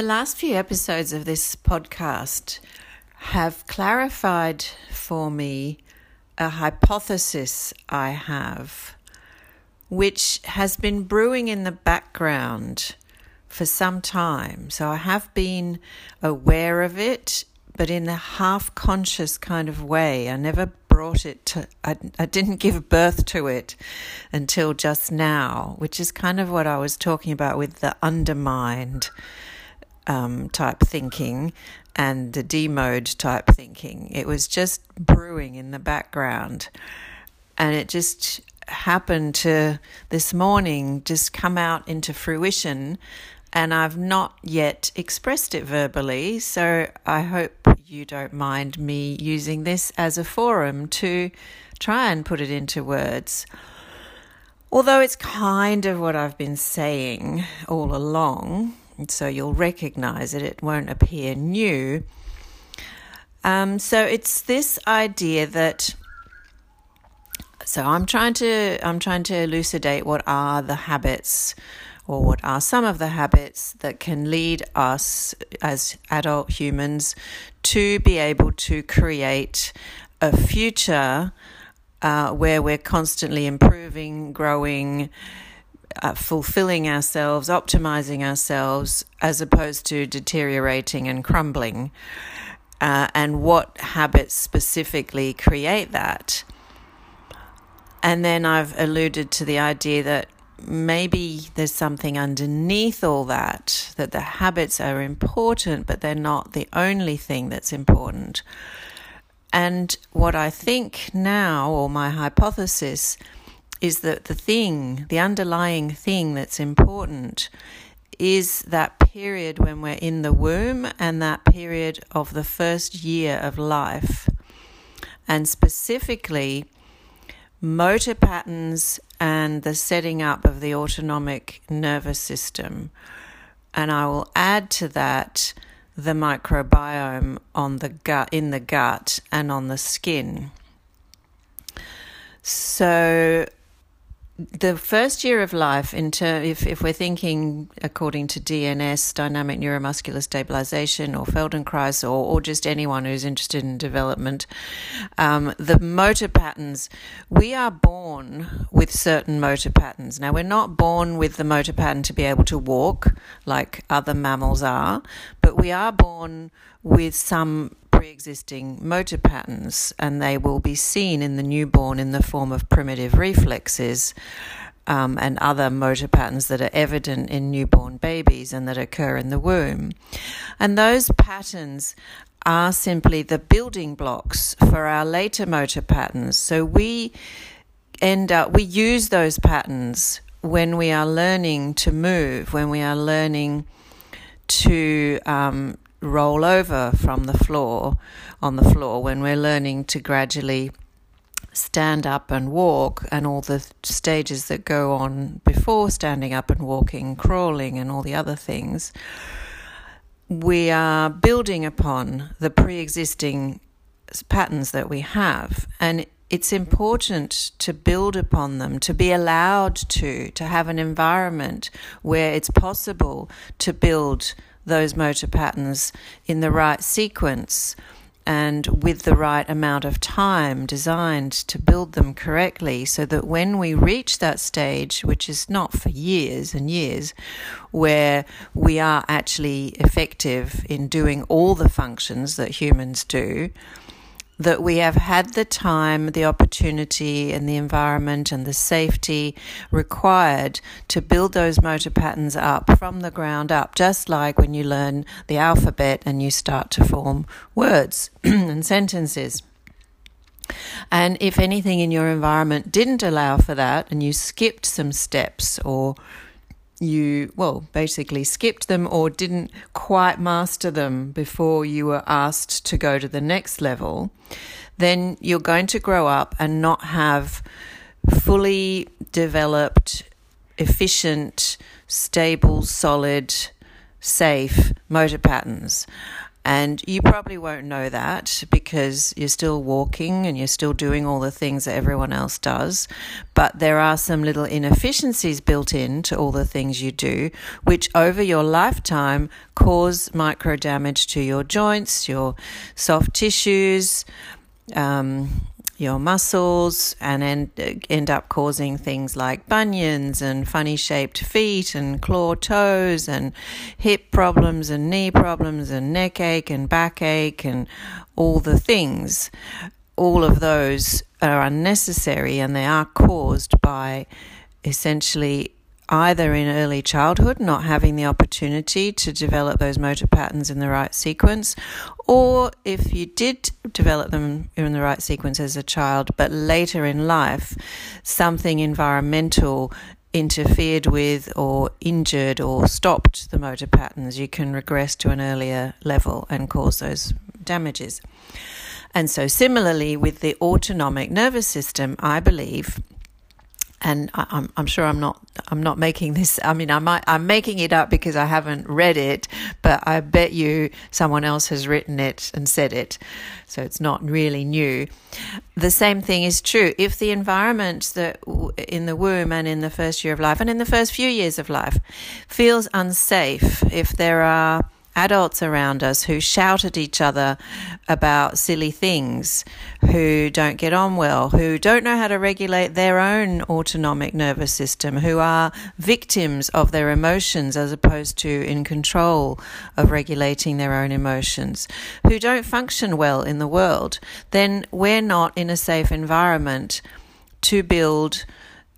The last few episodes of this podcast have clarified for me a hypothesis I have, which has been brewing in the background for some time. So I have been aware of it, but in a half conscious kind of way. I never brought it to, I, I didn't give birth to it until just now, which is kind of what I was talking about with the undermined um, type thinking and the demode type thinking. It was just brewing in the background. And it just happened to this morning just come out into fruition. And I've not yet expressed it verbally. So I hope you don't mind me using this as a forum to try and put it into words. Although it's kind of what I've been saying all along, so you'll recognize it, it won't appear new. Um, so it's this idea that so I'm trying to I'm trying to elucidate what are the habits or what are some of the habits that can lead us as adult humans to be able to create a future uh, where we're constantly improving, growing, uh, fulfilling ourselves, optimizing ourselves, as opposed to deteriorating and crumbling, uh, and what habits specifically create that. And then I've alluded to the idea that maybe there's something underneath all that, that the habits are important, but they're not the only thing that's important. And what I think now, or my hypothesis, is that the thing, the underlying thing that's important is that period when we're in the womb and that period of the first year of life. And specifically, motor patterns and the setting up of the autonomic nervous system. And I will add to that the microbiome on the gut in the gut and on the skin. So the first year of life, in ter- if, if we're thinking according to DNS, dynamic neuromuscular stabilization, or Feldenkrais, or, or just anyone who's interested in development, um, the motor patterns, we are born with certain motor patterns. Now, we're not born with the motor pattern to be able to walk like other mammals are, but we are born with some pre existing motor patterns, and they will be seen in the newborn in the form of primitive reflexes. Um, and other motor patterns that are evident in newborn babies and that occur in the womb. And those patterns are simply the building blocks for our later motor patterns. So we end up, we use those patterns when we are learning to move, when we are learning to um, roll over from the floor on the floor when we're learning to gradually stand up and walk and all the stages that go on before standing up and walking, crawling, and all the other things, we are building upon the pre existing patterns that we have. And it's important to build upon them, to be allowed to, to have an environment where it's possible to build those motor patterns in the right sequence and with the right amount of time designed to build them correctly so that when we reach that stage, which is not for years and years, where we are actually effective in doing all the functions that humans do, that we have had the time, the opportunity, and the environment and the safety required to build those motor patterns up from the ground up, just like when you learn the alphabet and you start to form words and sentences. And if anything in your environment didn't allow for that and you skipped some steps or you, well, basically skipped them or didn't quite master them before you were asked to go to the next level, then you're going to grow up and not have fully developed, efficient, stable, solid, safe motor patterns. And you probably won't know that because you're still walking and you're still doing all the things that everyone else does. But there are some little inefficiencies built in to all the things you do, which over your lifetime cause micro damage to your joints, your soft tissues. Um, your muscles and end, end up causing things like bunions and funny shaped feet and claw toes and hip problems and knee problems and neck ache and backache and all the things. All of those are unnecessary and they are caused by essentially either in early childhood, not having the opportunity to develop those motor patterns in the right sequence, or if you did develop them in the right sequence as a child, but later in life, something environmental interfered with or injured or stopped the motor patterns, you can regress to an earlier level and cause those damages. And so, similarly, with the autonomic nervous system, I believe and I, am I'm sure I'm not I'm not making this. I mean, I might I'm making it up because I haven't read it, but I bet you someone else has written it and said it, so it's not really new. The same thing is true if the environment that in the womb and in the first year of life and in the first few years of life feels unsafe. If there are adults around us who shout at each other about silly things, who don't get on well, who don't know how to regulate their own autonomic nervous system, who are victims of their emotions as opposed to in control of regulating their own emotions, who don't function well in the world, then we're not in a safe environment to build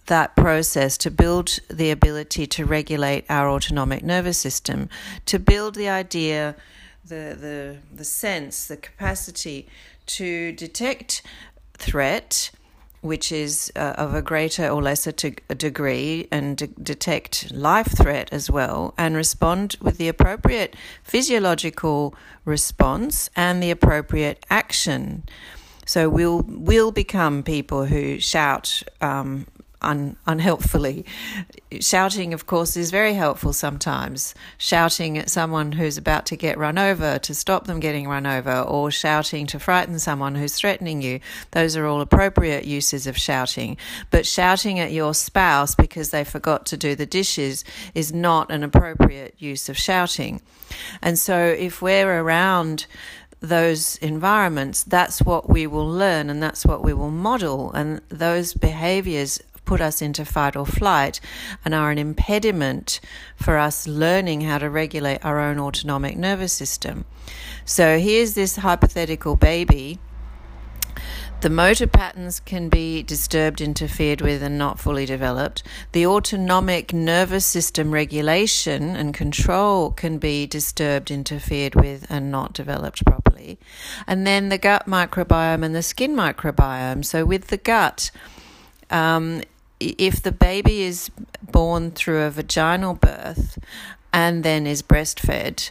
that process to build the ability to regulate our autonomic nervous system, to build the idea, the, the, the sense, the capacity to detect threat, which is uh, of a greater or lesser to, degree, and de- detect life threat as well, and respond with the appropriate physiological response and the appropriate action. So we'll we'll become people who shout um, un, unhelpfully. Shouting, of course, is very helpful sometimes. Shouting at someone who's about to get run over to stop them getting run over, or shouting to frighten someone who's threatening you. Those are all appropriate uses of shouting. But shouting at your spouse because they forgot to do the dishes is not an appropriate use of shouting. And so if we're around those environments, that's what we will learn and that's what we will model. And those behaviors put us into fight or flight and are an impediment for us learning how to regulate our own autonomic nervous system. So here's this hypothetical baby. The motor patterns can be disturbed, interfered with, and not fully developed. The autonomic nervous system regulation and control can be disturbed, interfered with, and not developed properly. And then the gut microbiome and the skin microbiome. So, with the gut, um, if the baby is born through a vaginal birth and then is breastfed,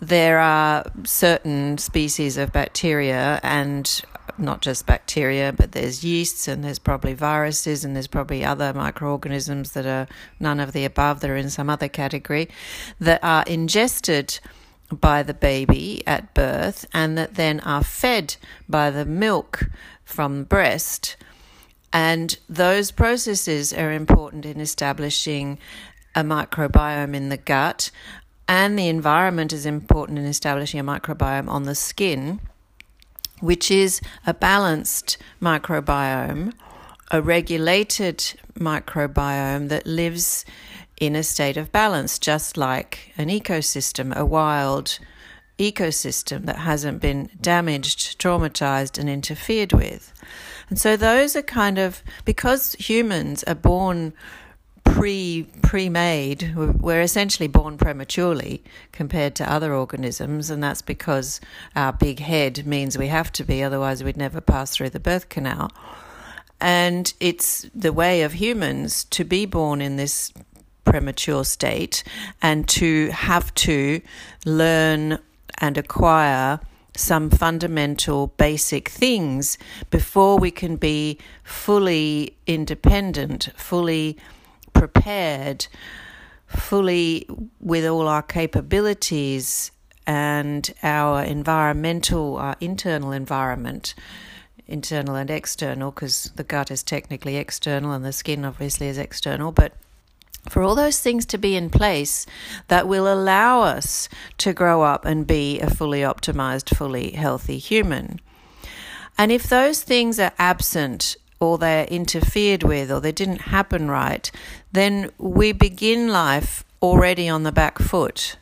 there are certain species of bacteria and not just bacteria, but there's yeasts and there's probably viruses and there's probably other microorganisms that are none of the above that are in some other category that are ingested by the baby at birth and that then are fed by the milk from breast and those processes are important in establishing a microbiome in the gut, and the environment is important in establishing a microbiome on the skin, which is a balanced microbiome, a regulated microbiome that lives in a state of balance, just like an ecosystem, a wild ecosystem that hasn't been damaged, traumatized, and interfered with. And so those are kind of because humans are born pre pre made we're essentially born prematurely compared to other organisms and that's because our big head means we have to be otherwise we'd never pass through the birth canal and it's the way of humans to be born in this premature state and to have to learn and acquire some fundamental basic things before we can be fully independent, fully prepared, fully with all our capabilities and our environmental, our internal environment, internal and external, because the gut is technically external and the skin obviously is external, but for all those things to be in place that will allow us to grow up and be a fully optimized, fully healthy human. And if those things are absent or they're interfered with or they didn't happen right, then we begin life already on the back foot.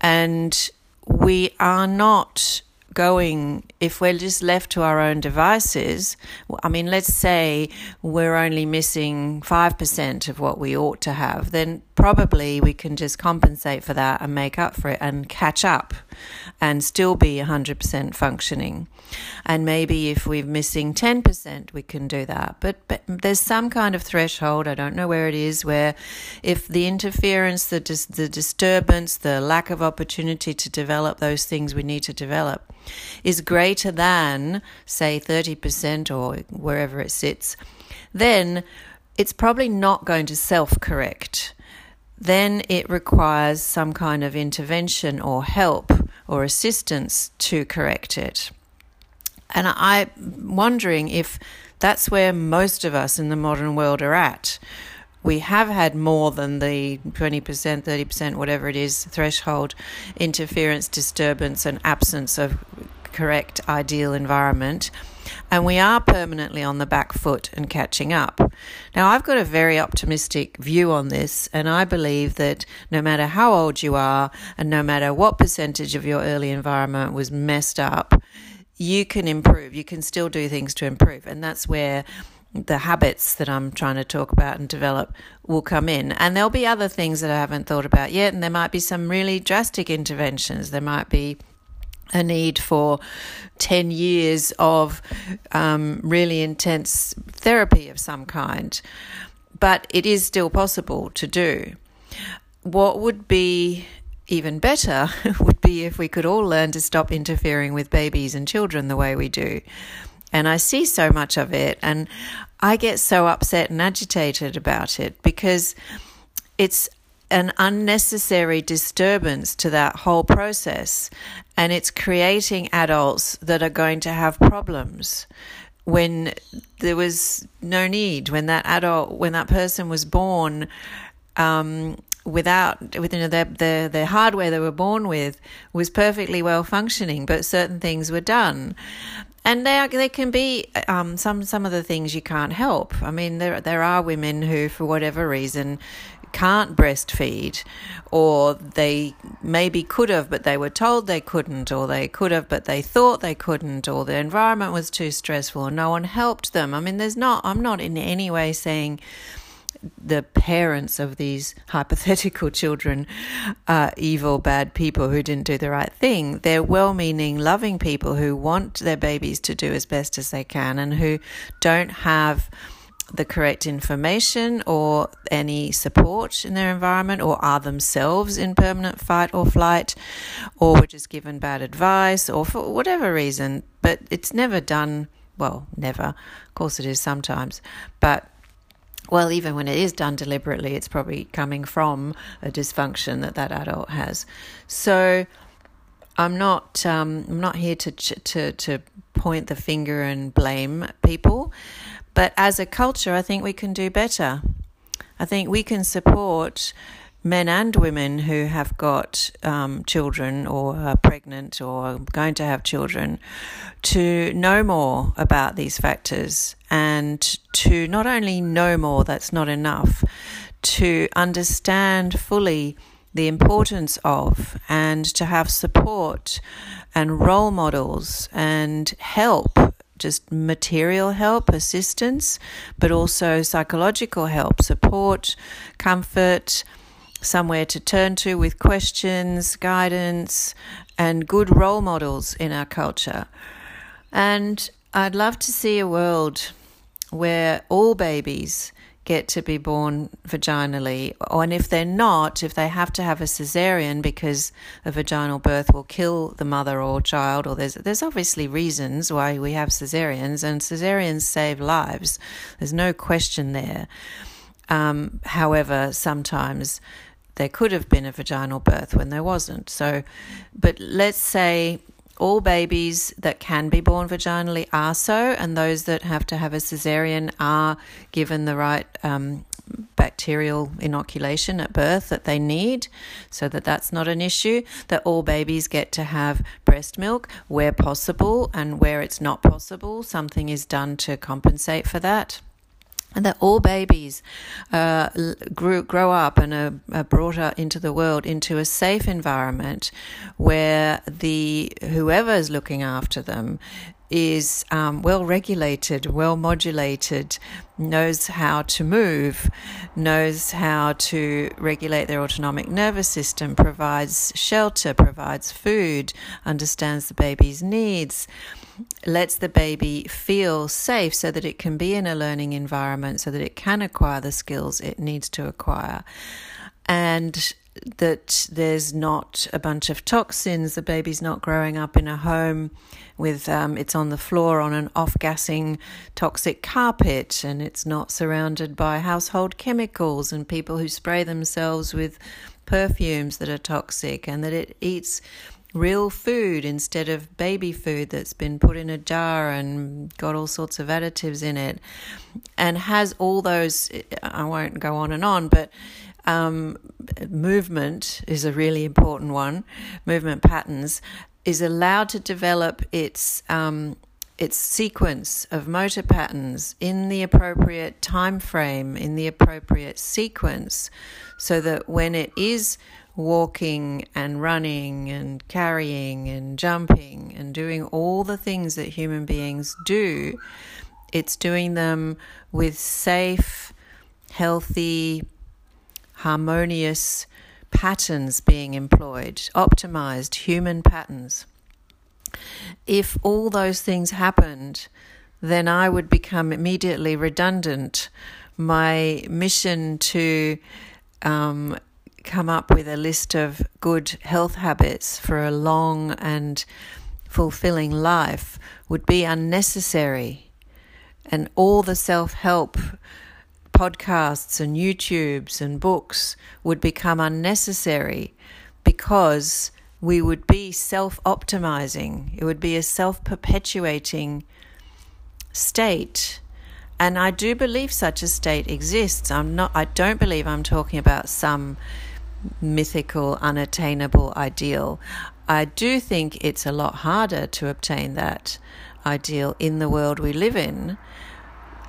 And we are not going, if we're just left to our own devices, I mean, let's say we're only missing 5% of what we ought to have, then probably we can just compensate for that and make up for it and catch up and still be 100% functioning. And maybe if we're missing 10%, we can do that. But, but there's some kind of threshold, I don't know where it is, where if the interference, the, dis- the disturbance, the lack of opportunity to develop those things we need to develop is greater than, say, 30% or wherever it sits, then it's probably not going to self correct. Then it requires some kind of intervention or help or assistance to correct it. And I'm wondering if that's where most of us in the modern world are at. We have had more than the 20%, 30%, whatever it is, threshold interference, disturbance, and absence of correct, ideal environment. And we are permanently on the back foot and catching up. Now, I've got a very optimistic view on this, and I believe that no matter how old you are, and no matter what percentage of your early environment was messed up, you can improve. You can still do things to improve. And that's where the habits that I'm trying to talk about and develop will come in. And there'll be other things that I haven't thought about yet. And there might be some really drastic interventions. There might be a need for 10 years of um, really intense therapy of some kind. But it is still possible to do. What would be even better would be if we could all learn to stop interfering with babies and children the way we do. And I see so much of it, and I get so upset and agitated about it because it's an unnecessary disturbance to that whole process, and it's creating adults that are going to have problems when there was no need when that adult when that person was born um, without with you know their their hardware they were born with was perfectly well functioning, but certain things were done. And there, there can be um, some some of the things you can't help. I mean, there there are women who, for whatever reason, can't breastfeed, or they maybe could have, but they were told they couldn't, or they could have, but they thought they couldn't, or the environment was too stressful, no one helped them. I mean, there's not. I'm not in any way saying the parents of these hypothetical children are evil, bad people who didn't do the right thing. They're well meaning, loving people who want their babies to do as best as they can and who don't have the correct information or any support in their environment or are themselves in permanent fight or flight or were just given bad advice or for whatever reason. But it's never done, well, never. Of course, it is sometimes. But well, even when it is done deliberately, it's probably coming from a dysfunction that that adult has. So, I'm not um, I'm not here to to to point the finger and blame people, but as a culture, I think we can do better. I think we can support men and women who have got um, children or are pregnant or are going to have children to know more about these factors and to not only know more, that's not enough, to understand fully the importance of and to have support and role models and help just material help, assistance, but also psychological help, support, comfort, somewhere to turn to with questions, guidance, and good role models in our culture. And I'd love to see a world where all babies get to be born vaginally, and if they're not, if they have to have a cesarean because a vaginal birth will kill the mother or child, or there's there's obviously reasons why we have cesareans, and cesareans save lives. There's no question there. Um, however, sometimes there could have been a vaginal birth when there wasn't. So, but let's say all babies that can be born vaginally are so, and those that have to have a cesarean are given the right um, bacterial inoculation at birth that they need, so that that's not an issue. That all babies get to have breast milk where possible, and where it's not possible, something is done to compensate for that and that all babies uh, grew, grow up and are, are, brought up into the world into a safe environment where the whoever is looking after them is um, well regulated, well modulated, knows how to move, knows how to regulate their autonomic nervous system, provides shelter, provides food, understands the baby's needs lets the baby feel safe so that it can be in a learning environment, so that it can acquire the skills it needs to acquire. And that there's not a bunch of toxins, the baby's not growing up in a home with um, it's on the floor on an off gassing toxic carpet, and it's not surrounded by household chemicals and people who spray themselves with perfumes that are toxic, and that it eats real food instead of baby food that's been put in a jar and got all sorts of additives in it and has all those I won't go on and on but um, movement is a really important one. Movement patterns is allowed to develop its um, its sequence of motor patterns in the appropriate time frame in the appropriate sequence so that when it is walking and running and carrying and jumping and doing all the things that human beings do, it's doing them with safe, healthy, harmonious patterns being employed, optimized human patterns. If all those things happened, then I would become immediately redundant. My mission to um, come up with a list of good health habits for a long and fulfilling life would be unnecessary. And all the self help podcasts and YouTubes and books would become unnecessary because we would be self optimizing. It would be a self perpetuating state and I do believe such a state exists. I'm not I don't believe I'm talking about some mythical unattainable ideal. I do think it's a lot harder to obtain that ideal in the world we live in.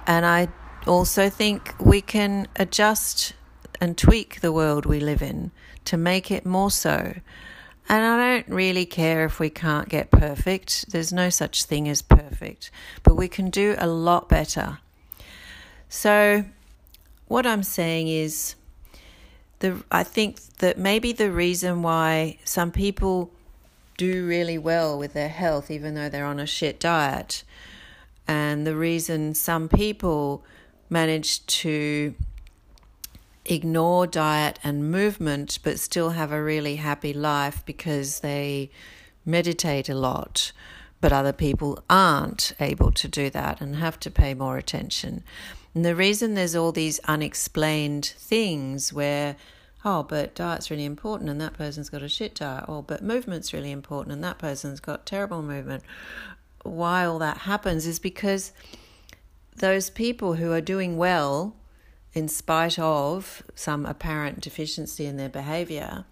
And I also think we can adjust and tweak the world we live in to make it more so. And I don't really care if we can't get perfect. There's no such thing as perfect, but we can do a lot better. So, what I'm saying is, the I think that maybe the reason why some people do really well with their health, even though they're on a shit diet, and the reason some people manage to ignore diet and movement but still have a really happy life because they meditate a lot but other people aren't able to do that and have to pay more attention. And the reason there's all these unexplained things where, oh, but diet's really important and that person's got a shit diet, or but movement's really important and that person's got terrible movement. Why all that happens is because those people who are doing well in spite of some apparent deficiency in their behavior,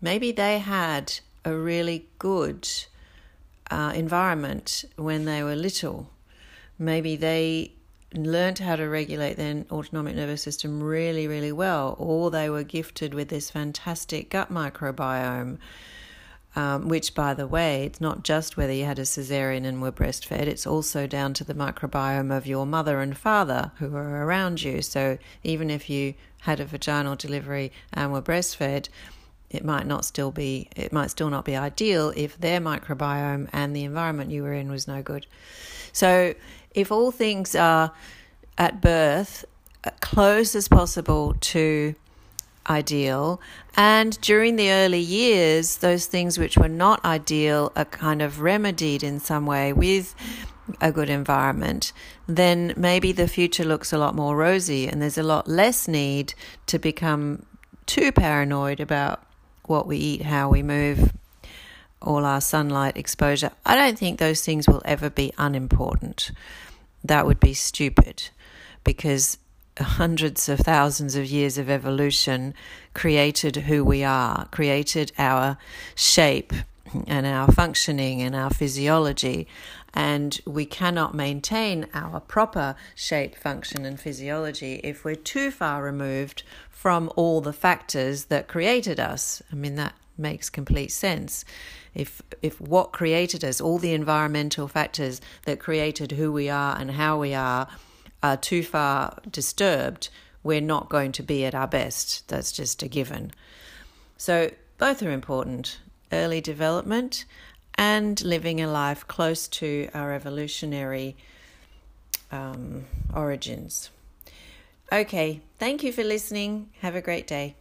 maybe they had a really good uh, environment when they were little. Maybe they learned how to regulate their autonomic nervous system really, really well, or they were gifted with this fantastic gut microbiome. Um, which, by the way, it's not just whether you had a cesarean and were breastfed, it's also down to the microbiome of your mother and father who are around you. So, even if you had a vaginal delivery and were breastfed, it might not still be it might still not be ideal if their microbiome and the environment you were in was no good. So if all things are at birth uh, close as possible to ideal. And during the early years those things which were not ideal are kind of remedied in some way with a good environment, then maybe the future looks a lot more rosy and there's a lot less need to become too paranoid about what we eat, how we move, all our sunlight exposure, I don't think those things will ever be unimportant. That would be stupid because hundreds of thousands of years of evolution created who we are, created our shape and our functioning and our physiology. And we cannot maintain our proper shape, function, and physiology if we're too far removed from all the factors that created us. I mean, that makes complete sense. If if what created us, all the environmental factors that created who we are and how we are, are too far disturbed, we're not going to be at our best. That's just a given. So both are important: early development and living a life close to our evolutionary um, origins. Okay, thank you for listening. Have a great day.